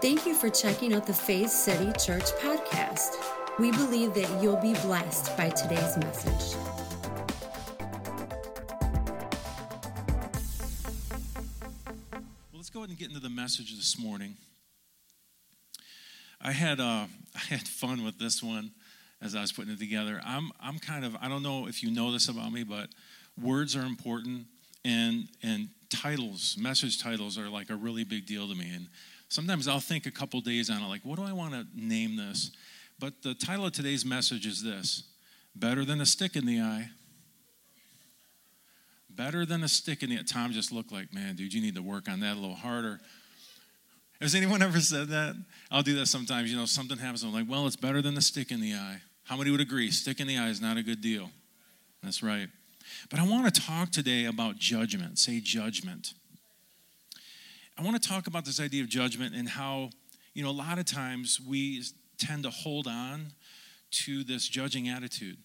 Thank you for checking out the Faith City Church podcast. We believe that you'll be blessed by today's message. Well, let's go ahead and get into the message this morning. I had uh, I had fun with this one as I was putting it together. I'm I'm kind of I don't know if you know this about me, but words are important, and and titles, message titles, are like a really big deal to me. And sometimes I'll think a couple days on it, like, what do I want to name this? But the title of today's message is this: "Better than a stick in the eye." Better than a stick in the eye. Tom just looked like, man, dude, you need to work on that a little harder. Has anyone ever said that? I'll do that sometimes. You know, something happens. I'm like, well, it's better than a stick in the eye. How many would agree? Stick in the eye is not a good deal. That's right. But I want to talk today about judgment. Say judgment. I want to talk about this idea of judgment and how, you know, a lot of times we tend to hold on to this judging attitude.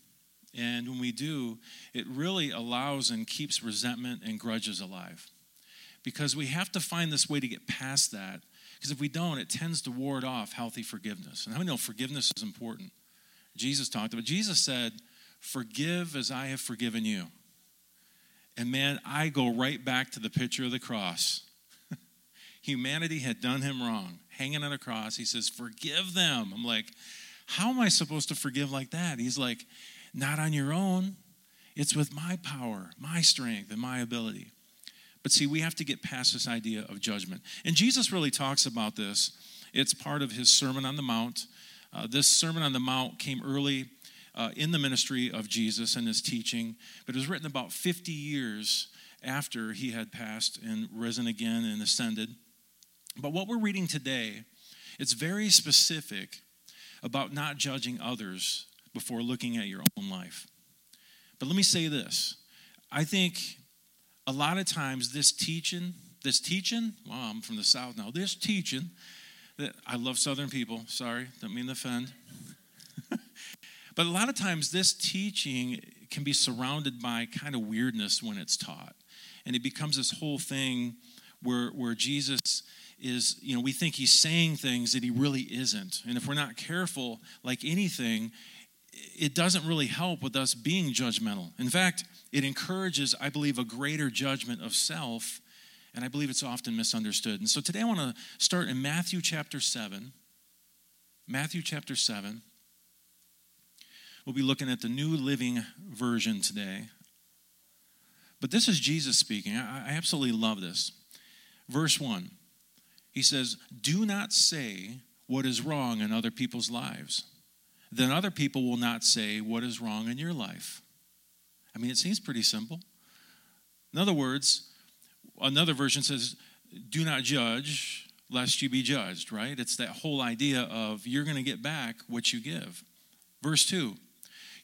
And when we do, it really allows and keeps resentment and grudges alive. Because we have to find this way to get past that. Because if we don't, it tends to ward off healthy forgiveness. And how many know forgiveness is important? Jesus talked about Jesus said, Forgive as I have forgiven you. And man, I go right back to the picture of the cross. Humanity had done him wrong, hanging on a cross. He says, Forgive them. I'm like, How am I supposed to forgive like that? He's like, Not on your own. It's with my power, my strength, and my ability. But see, we have to get past this idea of judgment. And Jesus really talks about this. It's part of his Sermon on the Mount. Uh, this Sermon on the Mount came early uh, in the ministry of Jesus and his teaching, but it was written about 50 years after he had passed and risen again and ascended. But what we're reading today, it's very specific about not judging others before looking at your own life. But let me say this I think a lot of times this teaching, this teaching, well, I'm from the South now, this teaching, that I love Southern people, sorry, don't mean to offend. but a lot of times this teaching can be surrounded by kind of weirdness when it's taught. And it becomes this whole thing where, where Jesus is, you know, we think he's saying things that he really isn't. And if we're not careful, like anything, it doesn't really help with us being judgmental. In fact, it encourages, I believe, a greater judgment of self, and I believe it's often misunderstood. And so today I want to start in Matthew chapter 7. Matthew chapter 7. We'll be looking at the New Living Version today. But this is Jesus speaking. I, absolutely love this. Verse 1 He says, Do not say what is wrong in other people's lives then other people will not say what is wrong in your life. I mean, it seems pretty simple. In other words, another version says, do not judge lest you be judged, right? It's that whole idea of you're going to get back what you give. Verse 2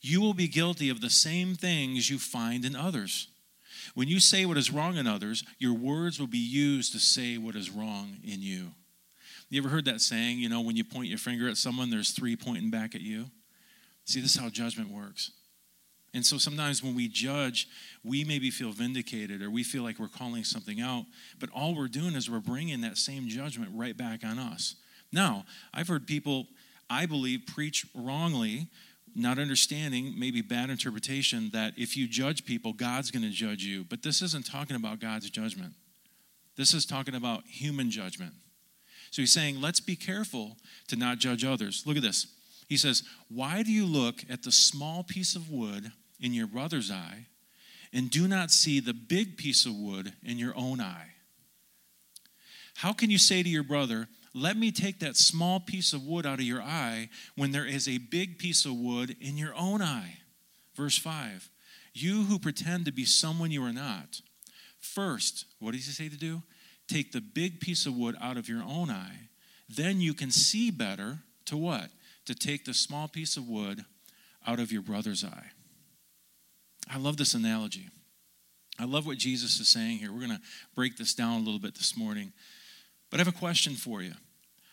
You will be guilty of the same things you find in others. When you say what is wrong in others, your words will be used to say what is wrong in you. You ever heard that saying, you know, when you point your finger at someone, there's three pointing back at you? See, this is how judgment works. And so sometimes when we judge, we maybe feel vindicated or we feel like we're calling something out, but all we're doing is we're bringing that same judgment right back on us. Now, I've heard people, I believe, preach wrongly, not understanding, maybe bad interpretation, that if you judge people, God's going to judge you. But this isn't talking about God's judgment, this is talking about human judgment. So he's saying, let's be careful to not judge others. Look at this. He says, Why do you look at the small piece of wood in your brother's eye and do not see the big piece of wood in your own eye? How can you say to your brother, Let me take that small piece of wood out of your eye when there is a big piece of wood in your own eye? Verse 5 You who pretend to be someone you are not. First, what does he say to do? take the big piece of wood out of your own eye, then you can see better to what? To take the small piece of wood out of your brother's eye. I love this analogy. I love what Jesus is saying here. We're going to break this down a little bit this morning. But I have a question for you.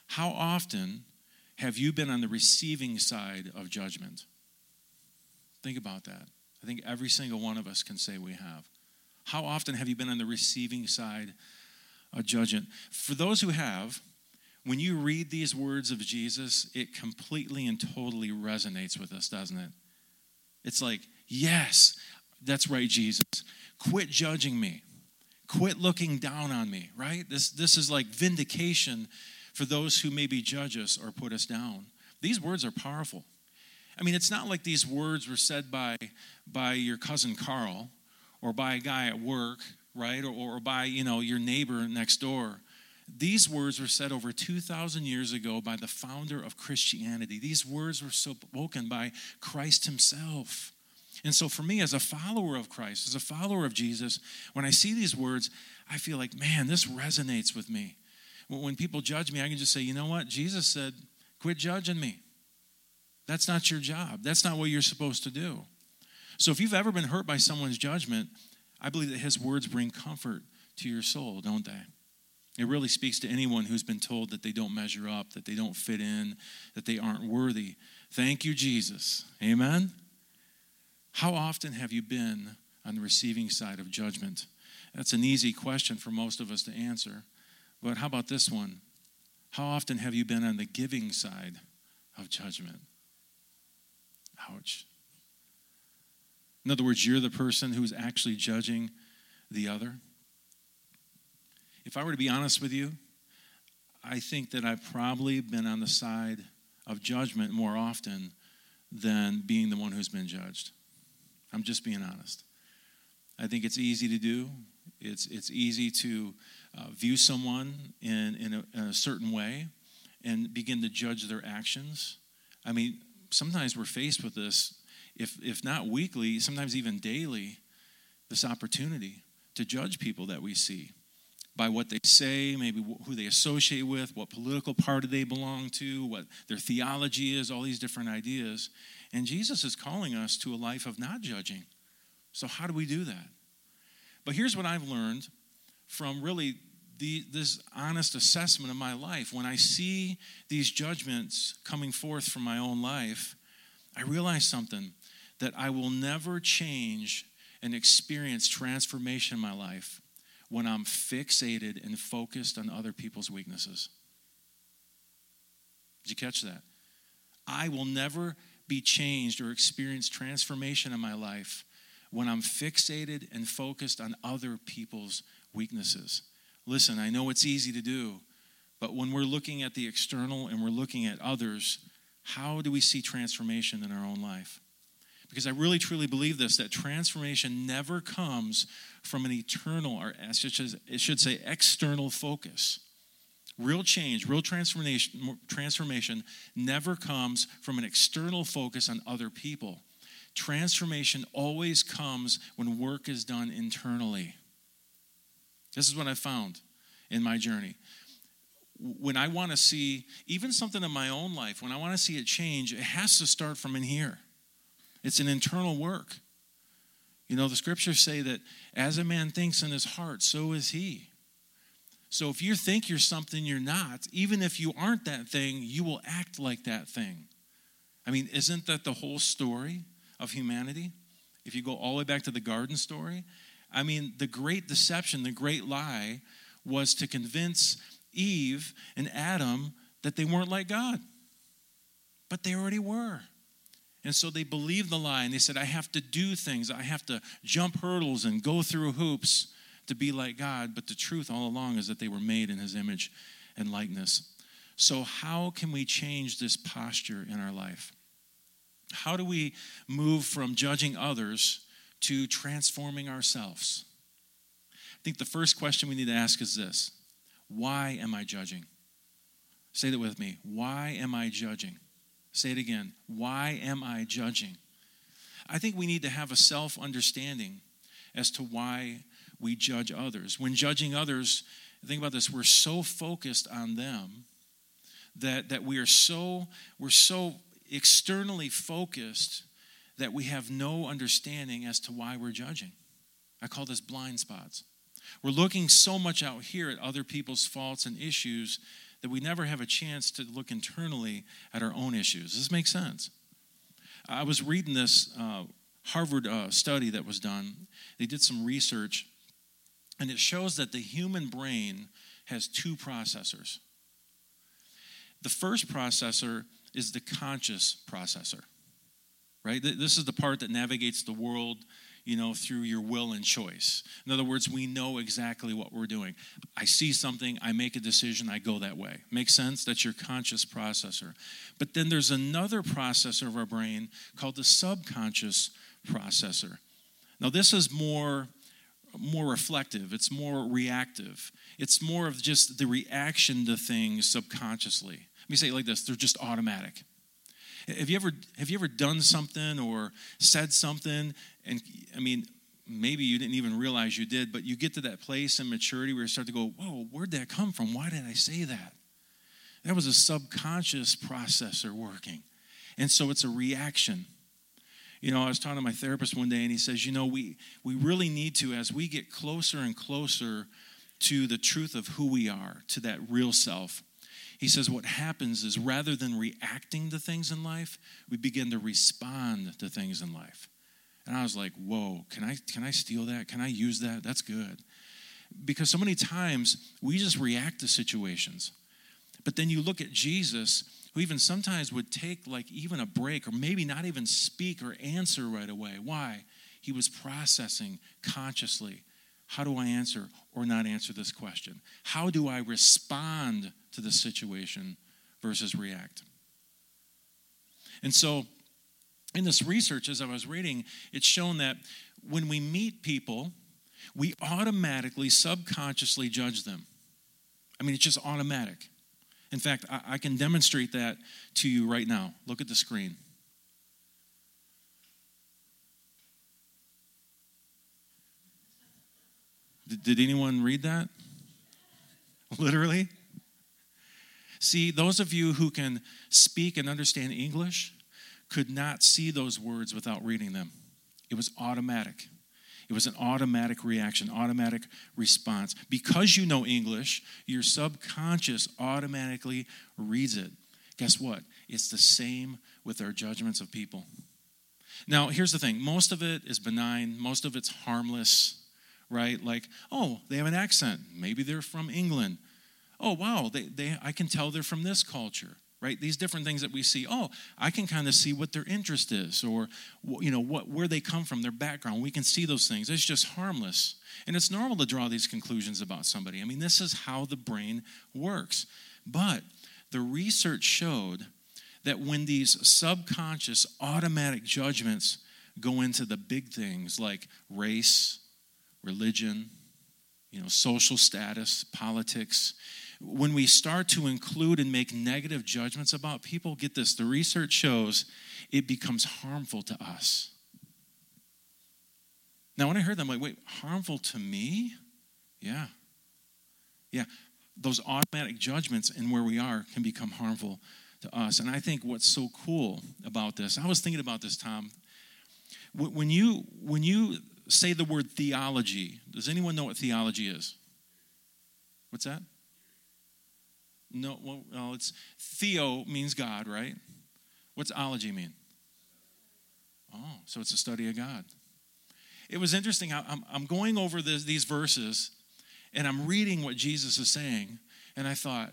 How often have you been on the receiving side of judgment? Think about that. I think every single one of us can say we have. How often have you been on the receiving side of judgment. For those who have, when you read these words of Jesus, it completely and totally resonates with us, doesn't it? It's like, yes, that's right, Jesus. Quit judging me. Quit looking down on me, right? This, this is like vindication for those who maybe judge us or put us down. These words are powerful. I mean, it's not like these words were said by, by your cousin Carl or by a guy at work, right? Or, or by, you know, your neighbor next door. These words were said over 2,000 years ago by the founder of Christianity. These words were spoken by Christ himself. And so, for me, as a follower of Christ, as a follower of Jesus, when I see these words, I feel like, man, this resonates with me. When people judge me, I can just say, you know what? Jesus said, quit judging me. That's not your job. That's not what you're supposed to do. So, if you've ever been hurt by someone's judgment, I believe that his words bring comfort to your soul, don't they? It really speaks to anyone who's been told that they don't measure up, that they don't fit in, that they aren't worthy. Thank you, Jesus. Amen? How often have you been on the receiving side of judgment? That's an easy question for most of us to answer. But how about this one? How often have you been on the giving side of judgment? Ouch. In other words, you're the person who's actually judging the other. If I were to be honest with you, I think that I've probably been on the side of judgment more often than being the one who's been judged. I'm just being honest. I think it's easy to do. It's, it's easy to uh, view someone in, in a, in a certain way and begin to judge their actions. I mean, sometimes we're faced with this, if, if not weekly, sometimes even daily, this opportunity to judge people that we see by what they say, maybe who they associate with, what political party they belong to, what their theology is, all these different ideas. And Jesus is calling us to a life of not judging. So, how do we do that? But here's what I've learned from really the, this honest assessment of my life. When I see these judgments coming forth from my own life, I realize something that I will never change and experience transformation in my life when I'm fixated and focused on other people's weaknesses. Did you catch that? I will never be changed or experience transformation in my life when I'm fixated and focused on other people's weaknesses. Listen, I know it's easy to do, but when we're looking at the external and we're looking at others, how do we see transformation in our own life? Because I really truly believe this that transformation never comes from an eternal, or as it should say external focus. Real change, real transformation, transformation never comes from an external focus on other people. Transformation always comes when work is done internally. This is what I found in my journey. When I want to see even something in my own life, when I want to see it change, it has to start from in here. It's an internal work. You know, the scriptures say that as a man thinks in his heart, so is he. So if you think you're something you're not, even if you aren't that thing, you will act like that thing. I mean, isn't that the whole story of humanity? If you go all the way back to the garden story, I mean, the great deception, the great lie was to convince Eve and Adam that they weren't like God. But they already were. And so they believed the lie and they said, I have to do things. I have to jump hurdles and go through hoops to be like God. But the truth all along is that they were made in his image and likeness. So, how can we change this posture in our life? How do we move from judging others to transforming ourselves? I think the first question we need to ask is this Why am I judging? Say that with me. Why am I judging? Say it again. Why am I judging? I think we need to have a self understanding as to why we judge others. When judging others, think about this, we're so focused on them that, that we are so, we're so externally focused that we have no understanding as to why we're judging. I call this blind spots. We're looking so much out here at other people's faults and issues that we never have a chance to look internally at our own issues. Does this make sense? I was reading this uh, Harvard uh, study that was done. They did some research, and it shows that the human brain has two processors. The first processor is the conscious processor, right? This is the part that navigates the world, you know, through your will and choice. In other words, we know exactly what we're doing. I see something, I make a decision, I go that way. Make sense? That's your conscious processor. But then there's another processor of our brain called the subconscious processor. Now, this is more more reflective, it's more reactive. It's more of just the reaction to things subconsciously. Let me say it like this they're just automatic. Have you ever have you ever done something or said something and I mean maybe you didn't even realize you did, but you get to that place in maturity where you start to go, "Whoa, where'd that come from? Why did I say that?" That was a subconscious processor working. And so it's a reaction. You know, I was talking to my therapist one day, and he says, you know, we, we really need to, as we get closer and closer to the truth of who we are, to that real self, he says, what happens is rather than reacting to things in life, we begin to respond to things in life. And I was like, whoa, can I, can I steal that? Can I use that? That's good. Because so many times we just react to situations. But then you look at Jesus, who even sometimes would take like even a break or maybe not even speak or answer right away. Why? He was processing consciously. How do I answer or not answer this question? How do I respond to the situation versus react? And so, in this research, as I was reading, it's shown that when we meet people, we automatically, subconsciously judge them. I mean, it's just automatic. In fact, I, I can demonstrate that to you right now. Look at the screen. Did, did anyone read that? Literally? See, those of you who can speak and understand English could not see those words without reading them. It was automatic. It was an automatic reaction, automatic response. Because you know English, your subconscious automatically reads it. Guess what? It's the same with our judgments of people. Now, here's the thing most of it is benign, most of it's harmless, right? Like, oh, they have an accent. Maybe they're from England. Oh, wow, they, they, I can tell they're from this culture right? These different things that we see oh i can kind of see what their interest is or you know what where they come from their background. We can see those things. It's just harmless. And it's normal to draw these conclusions about somebody. I mean this is how the brain works. But the research showed that when these subconscious automatic judgments go into the big things like race religion you know social status politics when we start to include and make negative judgments about people, get this, the research shows it becomes harmful to us. Now, when I heard that, I'm like, wait, harmful to me? Yeah. Yeah. Those automatic judgments and where we are can become harmful to us. And I think what's so cool about this, I was thinking about this, Tom. When you, when you say the word theology, does anyone know what theology is? What's that? No, well, it's theo means God, right? What's ology mean? Oh, so it's a study of God. It was interesting. I'm, I'm going over this, these verses and I'm reading what Jesus is saying, and I thought,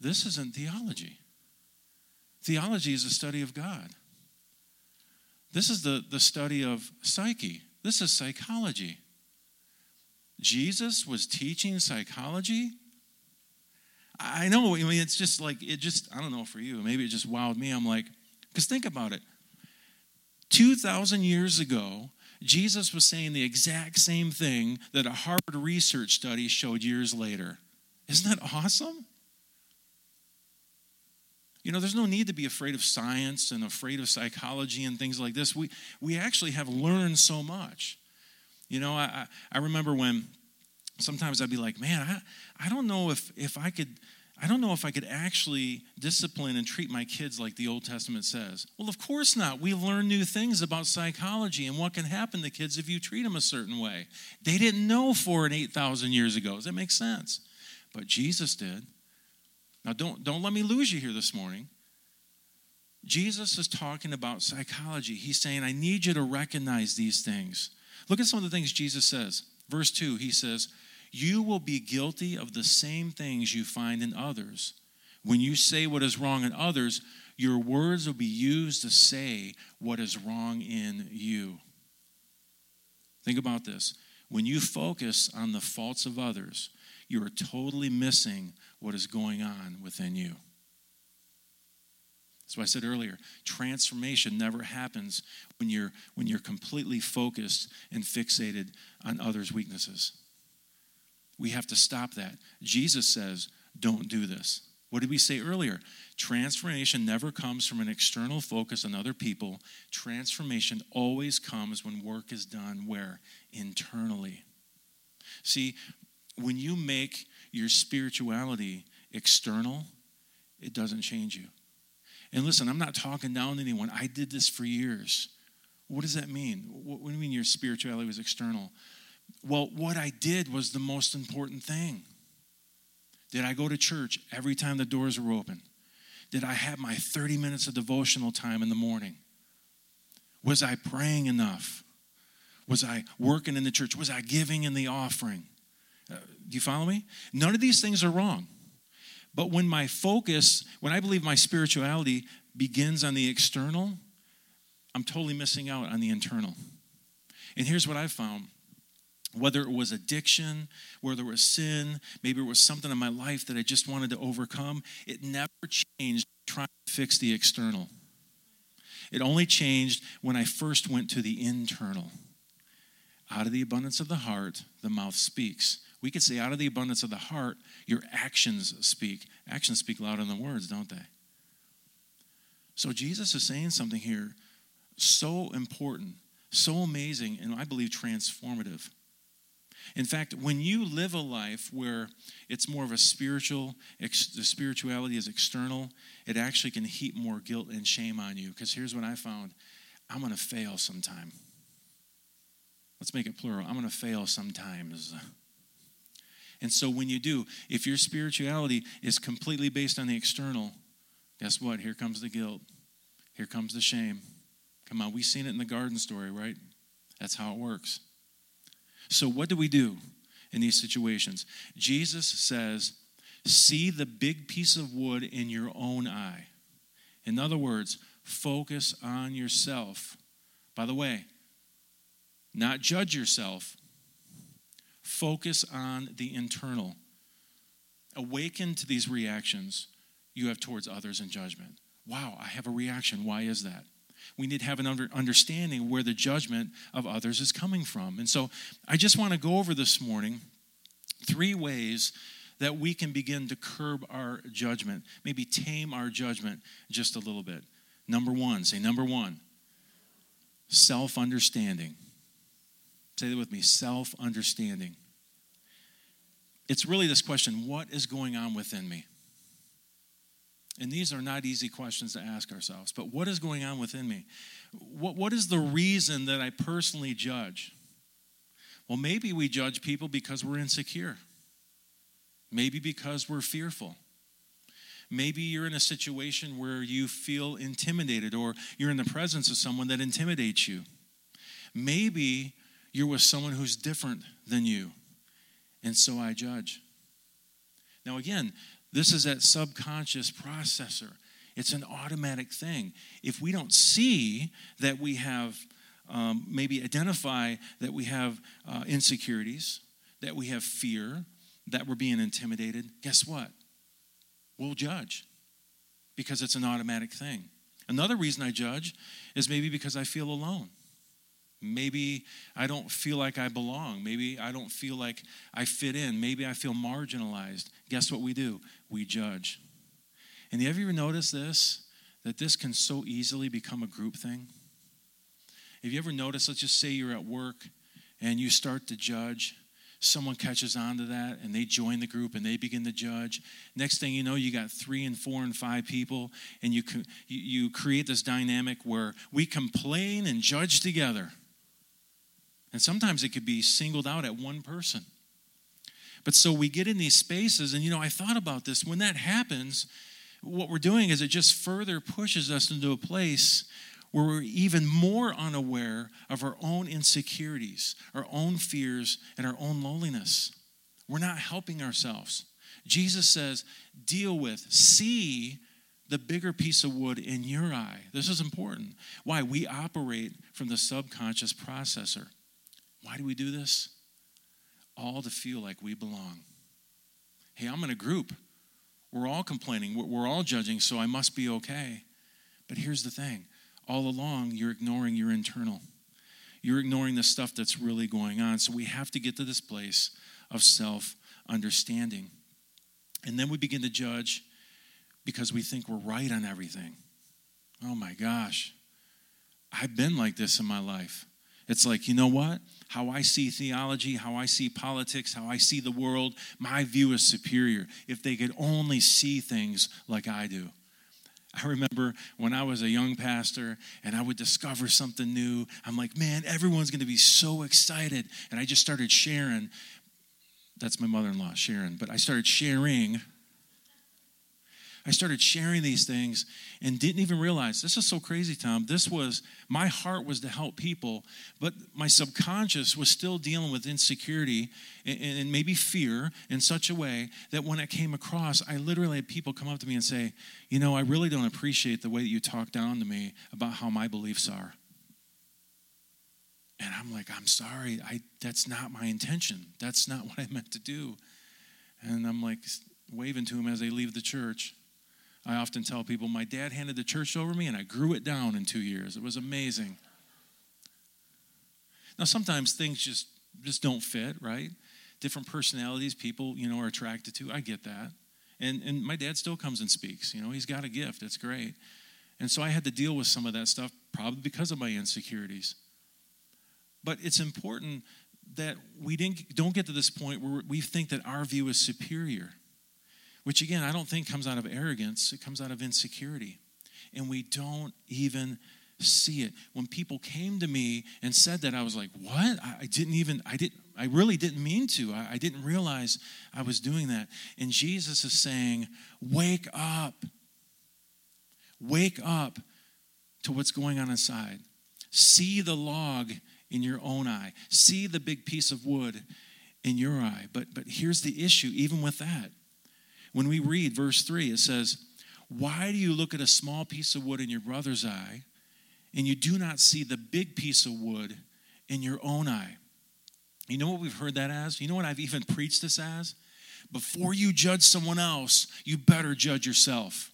this isn't theology. Theology is a study of God. This is the, the study of psyche. This is psychology. Jesus was teaching psychology I know. I mean, it's just like, it just, I don't know for you. Maybe it just wowed me. I'm like, because think about it. 2,000 years ago, Jesus was saying the exact same thing that a Harvard research study showed years later. Isn't that awesome? You know, there's no need to be afraid of science and afraid of psychology and things like this. We, we actually have learned so much. You know, I, I remember when sometimes I'd be like, man, I, I don't know if, if I could, I don't know if I could actually discipline and treat my kids like the Old Testament says. Well, of course not. We learn new things about psychology and what can happen to kids if you treat them a certain way. They didn't know four and 8,000 years ago. Does that make sense? But Jesus did. Now, don't, don't let me lose you here this morning. Jesus is talking about psychology. He's saying, I need you to recognize these things. Look at some of the things Jesus says. Verse 2, he says, you will be guilty of the same things you find in others, When you say what is wrong in others, your words will be used to say what is wrong in you. Think about this. When you focus on the faults of others, you are totally missing what is going on within you. So I said earlier, transformation never happens when you're when you're completely focused and fixated on others' weaknesses. We have to stop that. Jesus says, "Don't do this." What did we say earlier? Transformation never comes from an external focus on other people. Transformation always comes when work is done where? Internally. See, when you make your spirituality external, it doesn't change you. And listen, I'm not talking down anyone. I did this for years. What does that mean? What, do you mean your spirituality was external? Well, what I did was the most important thing. Did I go to church every time the doors were open? Did I have my 30 minutes of devotional time in the morning? Was I praying enough? Was I working in the church? Was I giving in the offering? Uh, do you follow me? None of these things are wrong. But when my focus, when I believe my spirituality begins on the external, I'm totally missing out on the internal. And here's what I've found whether it was addiction, whether it was sin, maybe it was something in my life that I just wanted to overcome, it never changed trying to fix the external. It only changed when I first went to the internal. Out of the abundance of the heart, the mouth speaks. We could say, out of the abundance of the heart, your actions speak. Actions speak louder than words, don't they? So Jesus is saying something here so important, so amazing, and I believe transformative. In fact, when you live a life where it's more of a spiritual, the spirituality is external, it actually can heap more guilt and shame on you. Because here's what I found I'm going to fail sometime. Let's make it plural. I'm going to fail sometimes. And so when you do, if your spirituality is completely based on the external, guess what? Here comes the guilt. Here comes the shame. Come on, we've seen it in the garden story, right? That's how it works. So, what do we do in these situations? Jesus says, See the big piece of wood in your own eye. In other words, focus on yourself. By the way, not judge yourself, Focus on the internal. Awaken to these reactions you have towards others in judgment. Wow, I have a reaction. Why is that? We need to have an understanding where the judgment of others is coming from. And so I just want to go over this morning three ways that we can begin to curb our judgment, maybe tame our judgment just a little bit. Number one, say number one, self understanding. Say that with me self understanding. It's really this question what is going on within me? And these are not easy questions to ask ourselves, but what is going on within me? What, what is the reason that I personally judge? Well, maybe we judge people because we're insecure, maybe because we're fearful. Maybe you're in a situation where you feel intimidated or you're in the presence of someone that intimidates you. Maybe you're with someone who's different than you, and so I judge. Now, again, this is that subconscious processor. It's an automatic thing. If we don't see that we have, um, maybe identify that we have uh, insecurities, that we have fear, that we're being intimidated, guess what? We'll judge because it's an automatic thing. Another reason I judge is maybe because I feel alone. Maybe I don't feel like I belong. Maybe I don't feel like I fit in. Maybe I feel marginalized. Guess what we do? We judge. And have you ever noticed this? That this can so easily become a group thing? Have you ever noticed, let's just say you're at work and you start to judge, someone catches on to that and they join the group and they begin to judge. Next thing you know, you got three and four and five people, and you, you create this dynamic where we complain and judge together. And sometimes it could be singled out at one person. But so we get in these spaces, and you know, I thought about this. When that happens, what we're doing is it just further pushes us into a place where we're even more unaware of our own insecurities, our own fears, and our own loneliness. We're not helping ourselves. Jesus says, deal with, see the bigger piece of wood in your eye. This is important. Why? We operate from the subconscious processor. Why do we do this? All to feel like we belong. Hey, I'm in a group. We're all complaining. We're all judging, so I must be okay. But here's the thing all along, you're ignoring your internal. You're ignoring the stuff that's really going on. So we have to get to this place of self understanding. And then we begin to judge because we think we're right on everything. Oh my gosh. I've been like this in my life. It's like, you know what? How I see theology, how I see politics, how I see the world, my view is superior. If they could only see things like I do. I remember when I was a young pastor and I would discover something new. I'm like, man, everyone's going to be so excited. And I just started sharing. That's my mother in law, Sharon. But I started sharing I started sharing these things and didn't even realize this is so crazy, Tom. This was my heart was to help people, but my subconscious was still dealing with insecurity and, and maybe fear in such a way that when it came across, I literally had people come up to me and say, You know, I really don't appreciate the way that you talk down to me about how my beliefs are. And I'm like, I'm sorry. I, that's not my intention. That's not what I meant to do. And I'm like waving to them as they leave the church. I often tell people my dad handed the church over me and I grew it down in two years. It was amazing. Now, sometimes things just, just don't fit, right? Different personalities people, you know, are attracted to. I get that. And, and my dad still comes and speaks. You know, he's got a gift. It's great. And so I had to deal with some of that stuff, probably because of my insecurities. But it's important that we didn't, don't get to this point where we think that our view is superior which again, I don't think comes out of arrogance, it comes out of insecurity. And we don't even see it. When people came to me and said that, I was like, what? I, didn't even, I didn't, I really didn't mean to. I, I didn't realize I was doing that. And Jesus is saying, wake up. Wake up to what's going on inside. See the log in your own eye. See the big piece of wood in your eye. But but here's the issue even with that. When we read verse 3, it says, Why do you look at a small piece of wood in your brother's eye, and you do not see the big piece of wood in your own eye? You know what we've heard that as? You know what I've even preached this as? Before you judge someone else, you better judge yourself.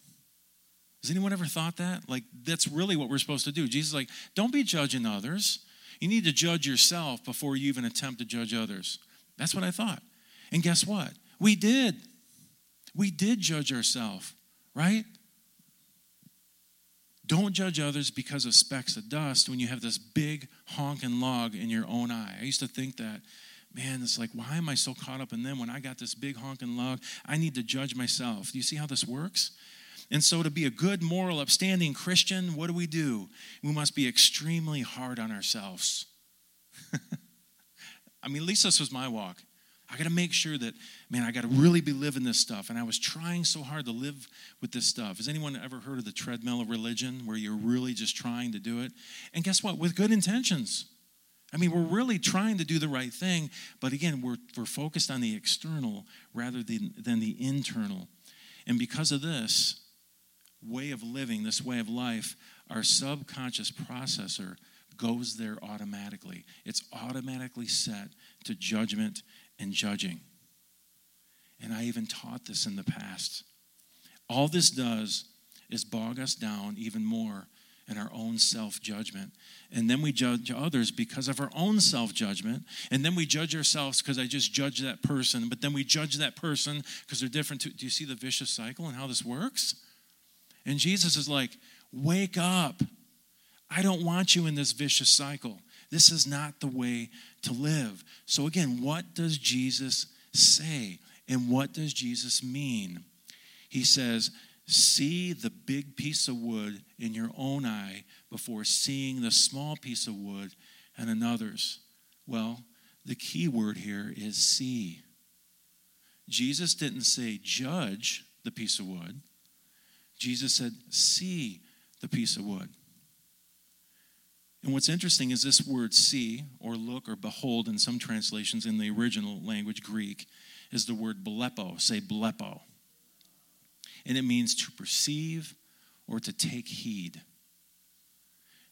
Has anyone ever thought that? Like, that's really what we're supposed to do. Jesus like, don't be judging others. You need to judge yourself before you even attempt to judge others. That's what I thought. And guess what? We did. We did judge ourselves, right? Don't judge others because of specks of dust when you have this big honking log in your own eye. I used to think that, man, it's like, why am I so caught up in them when I got this big honking log? I need to judge myself. Do you see how this works? And so, to be a good, moral, upstanding Christian, what do we do? We must be extremely hard on ourselves. I mean, at least this was my walk. I got to make sure that, man, I got to really be living this stuff. And I was trying so hard to live with this stuff. Has anyone ever heard of the treadmill of religion where you're really just trying to do it? And guess what? With good intentions. I mean, we're really trying to do the right thing, but again, we're, we're focused on the external rather than, than the internal. And because of this way of living, this way of life, our subconscious processor goes there automatically. It's automatically set to judgment and judging. And I even taught this in the past. All this does is bog us down even more in our own self judgment. And then we judge others because of our own self judgment. And then we judge ourselves because I just judge that person. But then we judge that person because they're different. Too. Do you see the vicious cycle and how this works? And Jesus is like, wake up. I don't want you in this vicious cycle. This is not the way to live. So, again, what does Jesus say? And what does Jesus mean? He says, See the big piece of wood in your own eye before seeing the small piece of wood in another's. Well, the key word here is see. Jesus didn't say judge the piece of wood, Jesus said, see the piece of wood. And what's interesting is this word see or look or behold in some translations in the original language, Greek, is the word blepo. Say blepo. And it means to perceive or to take heed.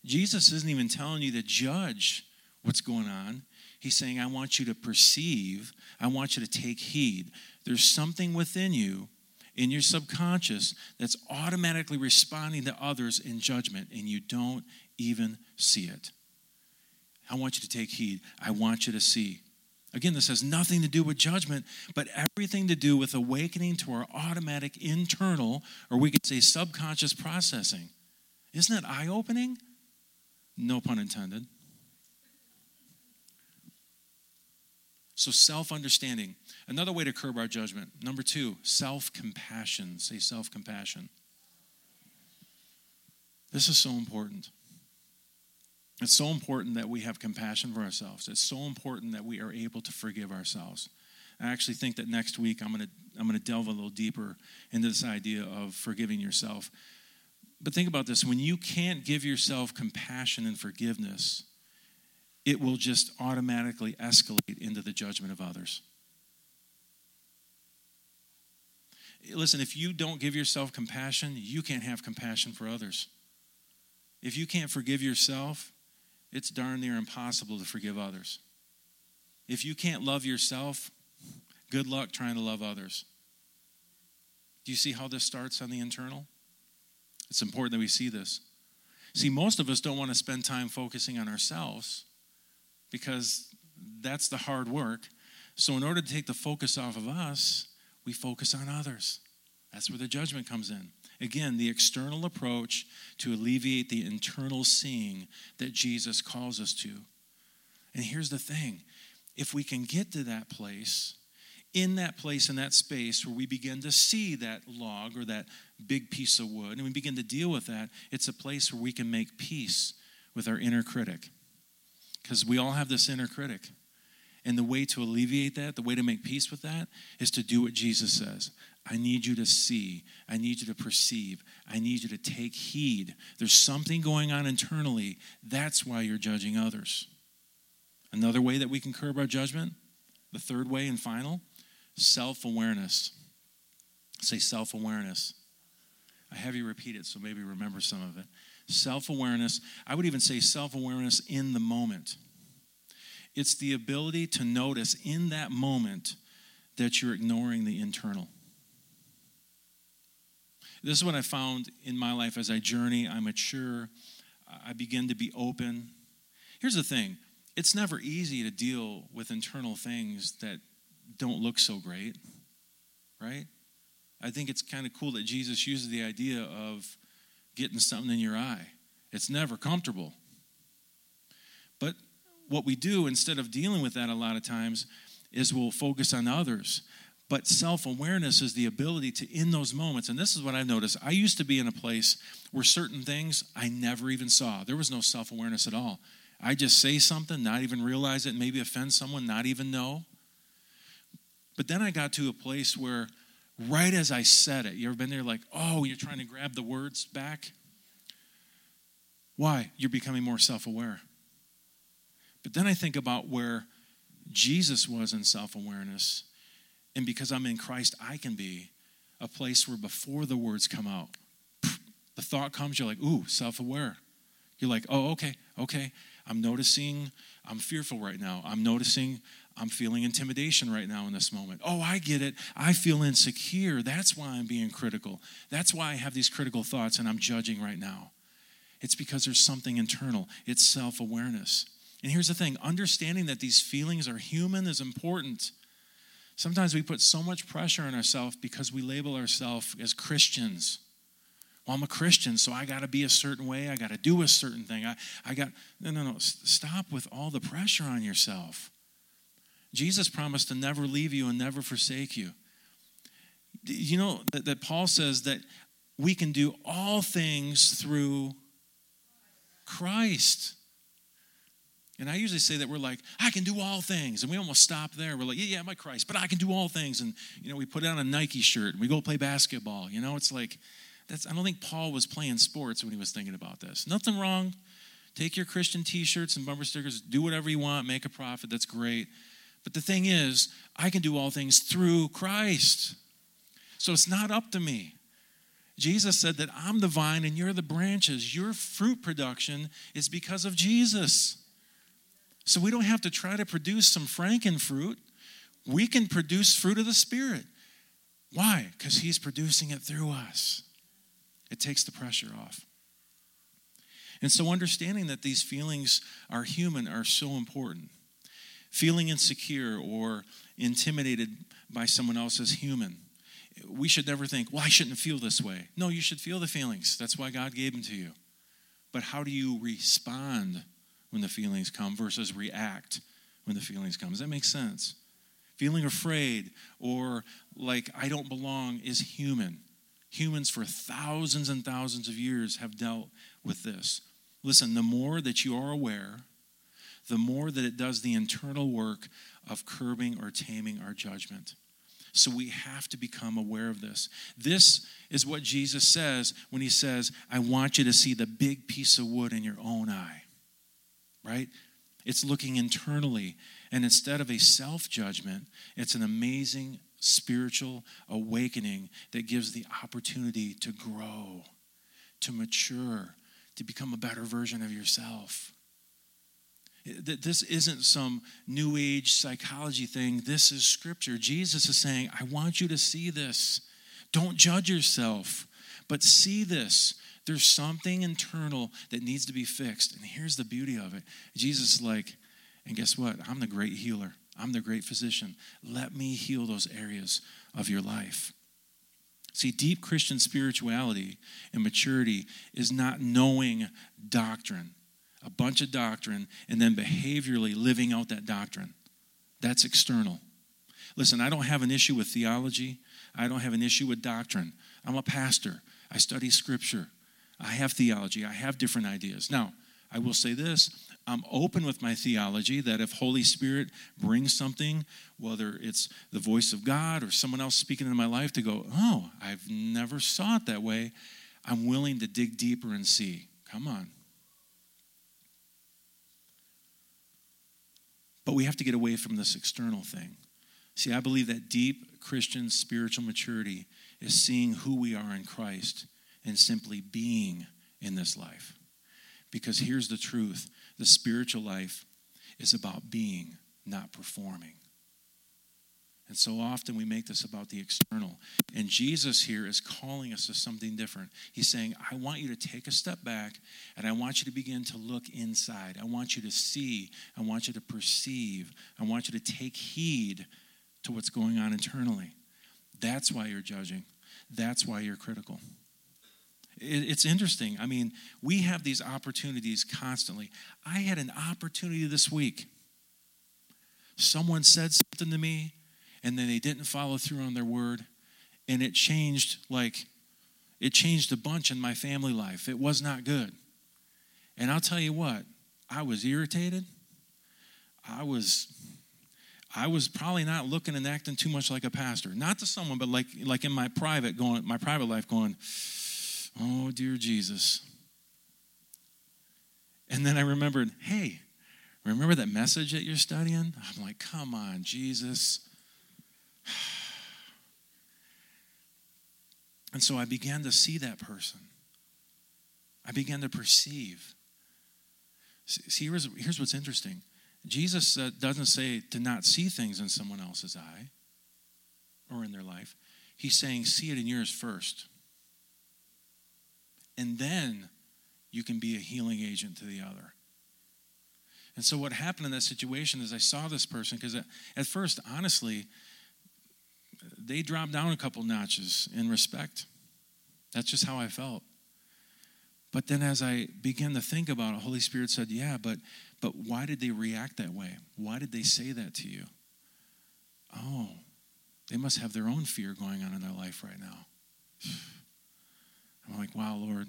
Jesus isn't even telling you to judge what's going on. He's saying, I want you to perceive, I want you to take heed. There's something within you, in your subconscious, that's automatically responding to others in judgment, and you don't even see it. I want you to take heed. I want you to see. Again, this has nothing to do with judgment, but everything to do with awakening to our automatic internal, or we could say subconscious processing. Isn't that eye opening? No pun intended. So, self understanding. Another way to curb our judgment. Number two, self compassion. Say self compassion. This is so important. It's so important that we have compassion for ourselves. It's so important that we are able to forgive ourselves. I actually think that next week I'm going to I'm going to delve a little deeper into this idea of forgiving yourself. But think about this when you can't give yourself compassion and forgiveness, it will just automatically escalate into the judgment of others. Listen, if you don't give yourself compassion, you can't have compassion for others. If you can't forgive yourself, it's darn near impossible to forgive others. If you can't love yourself, good luck trying to love others. Do you see how this starts on the internal? It's important that we see this. See, most of us don't want to spend time focusing on ourselves because that's the hard work. So, in order to take the focus off of us, we focus on others. That's where the judgment comes in. Again, the external approach to alleviate the internal seeing that Jesus calls us to. And here's the thing if we can get to that place, in that place, in that space where we begin to see that log or that big piece of wood and we begin to deal with that, it's a place where we can make peace with our inner critic. Because we all have this inner critic. And the way to alleviate that, the way to make peace with that, is to do what Jesus says. I need you to see. I need you to perceive. I need you to take heed. There's something going on internally. That's why you're judging others. Another way that we can curb our judgment, the third way and final, self awareness. Say self awareness. I have you repeat it so maybe remember some of it. Self awareness, I would even say self awareness in the moment. It's the ability to notice in that moment that you're ignoring the internal. This is what I found in my life as I journey, I mature, I begin to be open. Here's the thing it's never easy to deal with internal things that don't look so great, right? I think it's kind of cool that Jesus uses the idea of getting something in your eye. It's never comfortable. But what we do instead of dealing with that a lot of times is we'll focus on others. But self awareness is the ability to, in those moments, and this is what I've noticed. I used to be in a place where certain things I never even saw. There was no self awareness at all. I just say something, not even realize it, maybe offend someone, not even know. But then I got to a place where right as I said it, you ever been there like, oh, you're trying to grab the words back? Why? You're becoming more self aware. But then I think about where Jesus was in self awareness. And because I'm in Christ, I can be a place where before the words come out, the thought comes, you're like, ooh, self aware. You're like, oh, okay, okay. I'm noticing I'm fearful right now. I'm noticing I'm feeling intimidation right now in this moment. Oh, I get it. I feel insecure. That's why I'm being critical. That's why I have these critical thoughts and I'm judging right now. It's because there's something internal, it's self awareness. And here's the thing understanding that these feelings are human is important. Sometimes we put so much pressure on ourselves because we label ourselves as Christians. Well, I'm a Christian, so I got to be a certain way. I got to do a certain thing. I, I got, no, no, no. Stop with all the pressure on yourself. Jesus promised to never leave you and never forsake you. You know that, that Paul says that we can do all things through Christ. And I usually say that we're like, I can do all things. And we almost stop there. We're like, yeah, yeah, my Christ, but I can do all things. And, you know, we put on a Nike shirt and we go play basketball. You know, it's like, that's, I don't think Paul was playing sports when he was thinking about this. Nothing wrong. Take your Christian t shirts and bumper stickers, do whatever you want, make a profit. That's great. But the thing is, I can do all things through Christ. So it's not up to me. Jesus said that I'm the vine and you're the branches. Your fruit production is because of Jesus. So we don't have to try to produce some frankenfruit. We can produce fruit of the Spirit. Why? Because He's producing it through us. It takes the pressure off. And so, understanding that these feelings are human are so important. Feeling insecure or intimidated by someone else is human. We should never think, well, I shouldn't feel this way. No, you should feel the feelings. That's why God gave them to you. But how do you respond when the feelings come versus react when the feelings come? Does that make sense? Feeling afraid or like I don't belong is human. Humans for thousands and thousands of years have dealt with this. Listen, the more that you are aware, the more that it does the internal work of curbing or taming our judgment. So we have to become aware of this. This is what Jesus says when he says, I want you to see the big piece of wood in your own eye. Right? It's looking internally. And instead of a self judgment, it's an amazing spiritual awakening that gives the opportunity to grow, to mature, to become a better version of yourself. That this isn't some new age psychology thing. This is scripture. Jesus is saying, I want you to see this. Don't judge yourself, but see this. There's something internal that needs to be fixed. And here's the beauty of it Jesus is like, and guess what? I'm the great healer, I'm the great physician. Let me heal those areas of your life. See, deep Christian spirituality and maturity is not knowing doctrine, a bunch of doctrine, and then behaviorally living out that doctrine. That's external. Listen, I don't have an issue with theology, I don't have an issue with doctrine. I'm a pastor, I study scripture, I have theology, I have different ideas. Now, I will say this I'm open with my theology that if Holy Spirit brings something, whether it's the voice of God or someone else speaking into my life, to go, oh, I've never saw it that way, I'm willing to dig deeper and see. Come on. But we have to get away from this external thing. See, I believe that deep Christian spiritual maturity is seeing who we are in Christ and simply being in this life. Because here's the truth the spiritual life is about being, not performing. And so often we make this about the external. And Jesus here is calling us to something different. He's saying, I want you to take a step back and I want you to begin to look inside. I want you to see. I want you to perceive. I want you to take heed to what's going on internally. That's why you're judging. That's why you're critical it's interesting. I mean, we have these opportunities constantly. I had an opportunity this week. Someone said something to me, and then they didn't follow through on their word, and it changed like it changed a bunch in my family life. It was not good. And I'll tell you what, I was irritated. I was I was probably not looking and acting too much like a pastor. Not to someone, but like like in my private going my private life going Oh, dear Jesus. And then I remembered, hey, remember that message that you're studying? I'm like, come on, Jesus. And so I began to see that person. I began to perceive. See, here's, here's what's interesting Jesus uh, doesn't say to not see things in someone else's eye or in their life. He's saying, see it in yours first and then you can be a healing agent to the other. And so, what happened in that situation is I saw this person because at, first, honestly, they dropped down a couple notches in respect. That's just how I felt. But then, as I began to think about it, Holy Spirit said, "Yeah, but but why did they react that way? Why did they say that to you? Oh, they must have their own fear going on in their life right now." I'm like, wow, Lord.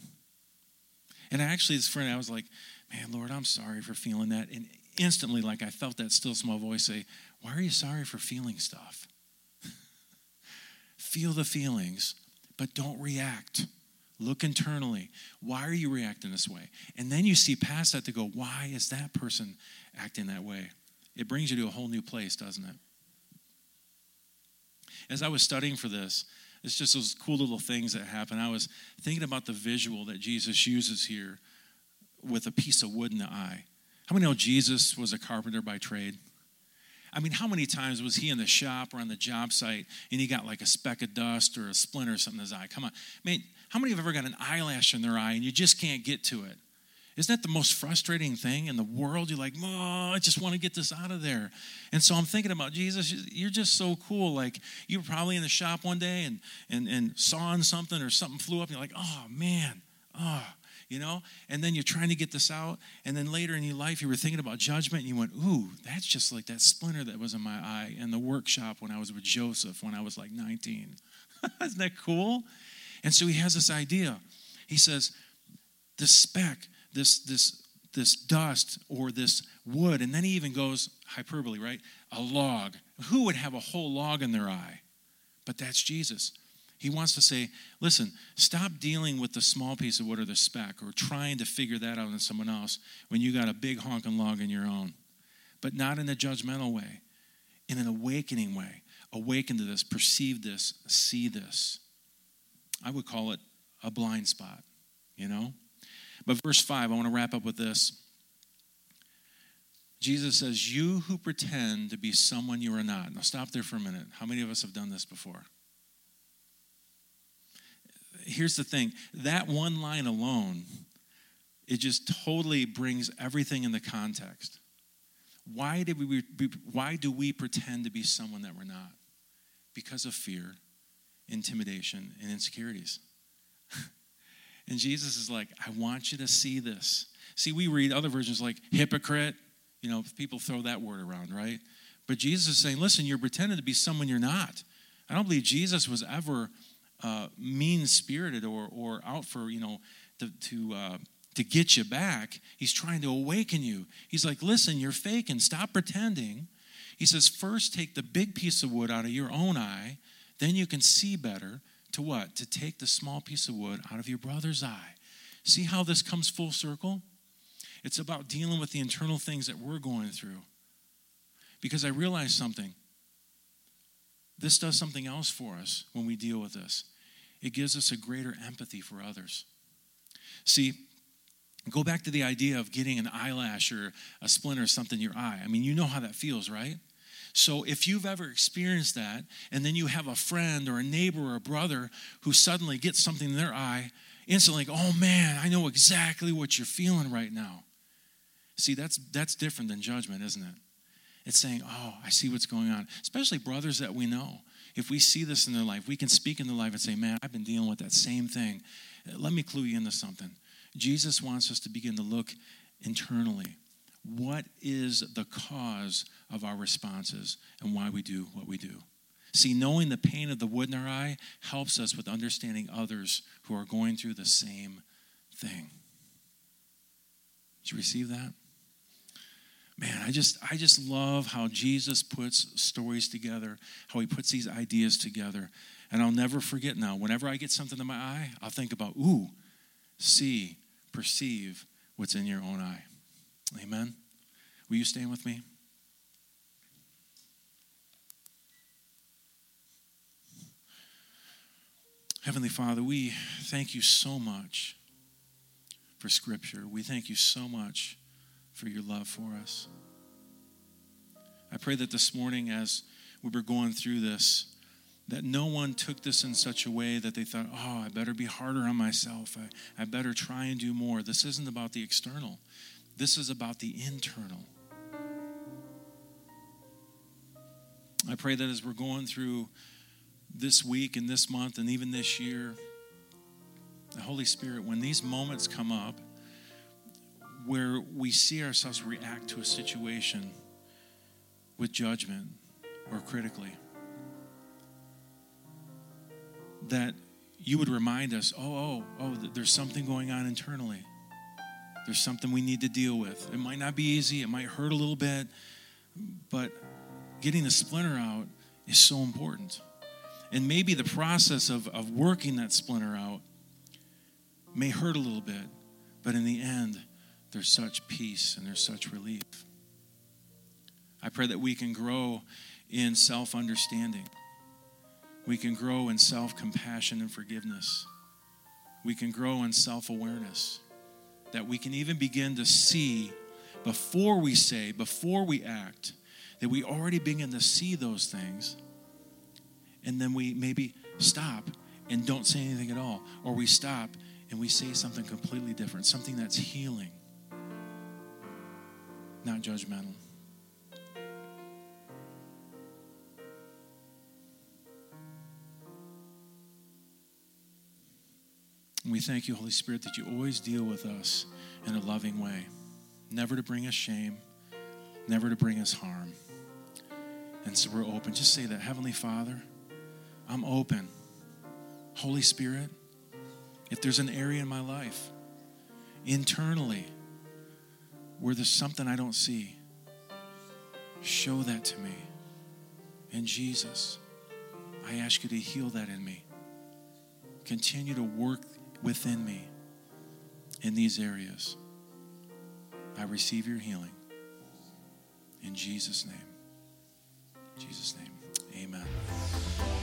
And actually, this friend, I was like, man, Lord, I'm sorry for feeling that. And instantly, like, I felt that still small voice say, why are you sorry for feeling stuff? Feel the feelings, but don't react. Look internally. Why are you reacting this way? And then you see past that to go, why is that person acting that way? it brings you to a whole new place, doesn't it? As I was studying for this, it's just those cool little things that happen. I was thinking about the visual that Jesus uses here with a piece of wood in the eye. How many know Jesus was a carpenter by trade? I mean, how many times was he in the shop or on the job site and he got like a speck of dust or a splinter or something in his eye? Come on. Man, how many have ever got an eyelash in their eye and you just can't get to it? Isn't that the most frustrating thing in the world? You're like, oh, I just want to get this out of there. And so I'm thinking about Jesus, you're just so cool. Like you were probably in the shop one day and and, and sawing something or something flew up. And you're like, oh man, oh, you know? And then you're trying to get this out. And then later in your life, you were thinking about judgment and you went, ooh, that's just like that splinter that was in my eye in the workshop when I was with Joseph when I was like 19. Isn't that cool? And so he has this idea. He says, the speck, this, this, this dust or this wood, and then he even goes hyperbole, right? A log. Who would have a whole log in their eye? But that's Jesus. He wants to say, listen, stop dealing with the small piece of wood or the speck or trying to figure that out in someone else when you got a big honking log in your own. But not in a judgmental way, in an awakening way. Awaken to this, perceive this, see this. I would call it a blind spot, you know? But verse 5, I want to wrap up with this. Jesus says, You who pretend to be someone you are not. Now, stop there for a minute. How many of us have done this before? here's the thing that one line alone, it just totally brings everything in the context. Why, did we, why do we pretend to be someone that we're not? Because of fear, intimidation, and insecurities. and Jesus is like, I want you to see this. See, we read other versions like hypocrite. You know, people throw that word around, right? But Jesus is saying, listen, you're pretending to be someone you're not. I don't believe Jesus was ever uh, mean spirited or, or out for, you know, to, to, uh, to get you back. He's trying to awaken you. He's like, listen, you're faking. Stop pretending. He says, first take the big piece of wood out of your own eye, then you can see better. To what? To take the small piece of wood out of your brother's eye. See how this comes full circle? It's about dealing with the internal things that we're going through. Because I realize something. This does something else for us when we deal with this it gives us a greater empathy for others. See, go back to the idea of getting an eyelash or a splinter or something in your eye. I mean, you know how that feels, right? So if you've ever experienced that, and then you have a friend or a neighbor or a brother who suddenly gets something in their eye, instantly, like, oh man, I know exactly what you're feeling right now. See, that's that's different than judgment, isn't it? It's saying, oh, I see what's going on. Especially brothers that we know if we see this in their life, we can speak in their life and say, Man, I've been dealing with that same thing. Let me clue you into something. Jesus wants us to begin to look internally. What is the cause of our responses and why we do what we do? See, knowing the pain of the wood in our eye helps us with understanding others who are going through the same thing. Did you receive that? man i just i just love how jesus puts stories together how he puts these ideas together and i'll never forget now whenever i get something in my eye i'll think about ooh see perceive what's in your own eye amen will you stand with me heavenly father we thank you so much for scripture we thank you so much for your love for us. I pray that this morning, as we were going through this, that no one took this in such a way that they thought, oh, I better be harder on myself. I, I better try and do more. This isn't about the external, this is about the internal. I pray that as we're going through this week and this month and even this year, the Holy Spirit, when these moments come up, where we see ourselves react to a situation with judgment or critically. That you would remind us, oh, oh, oh, there's something going on internally. There's something we need to deal with. It might not be easy, it might hurt a little bit, but getting the splinter out is so important. And maybe the process of, of working that splinter out may hurt a little bit, but in the end, there's such peace and there's such relief. I pray that we can grow in self understanding. We can grow in self compassion and forgiveness. We can grow in self awareness. That we can even begin to see before we say, before we act, that we already begin to see those things. And then we maybe stop and don't say anything at all. Or we stop and we say something completely different, something that's healing, not judgmental. We thank you, Holy Spirit, that you always deal with us in a loving way, never to bring us shame, never to bring us harm. And so we're open. Just say that, Heavenly Father, I'm open. Holy Spirit, if there's an area in my life internally where there's something I don't see, show that to me. And Jesus, I ask you to heal that in me. Continue to work within me in these areas. I receive your healing. In Jesus' name. In Jesus' name. Amen.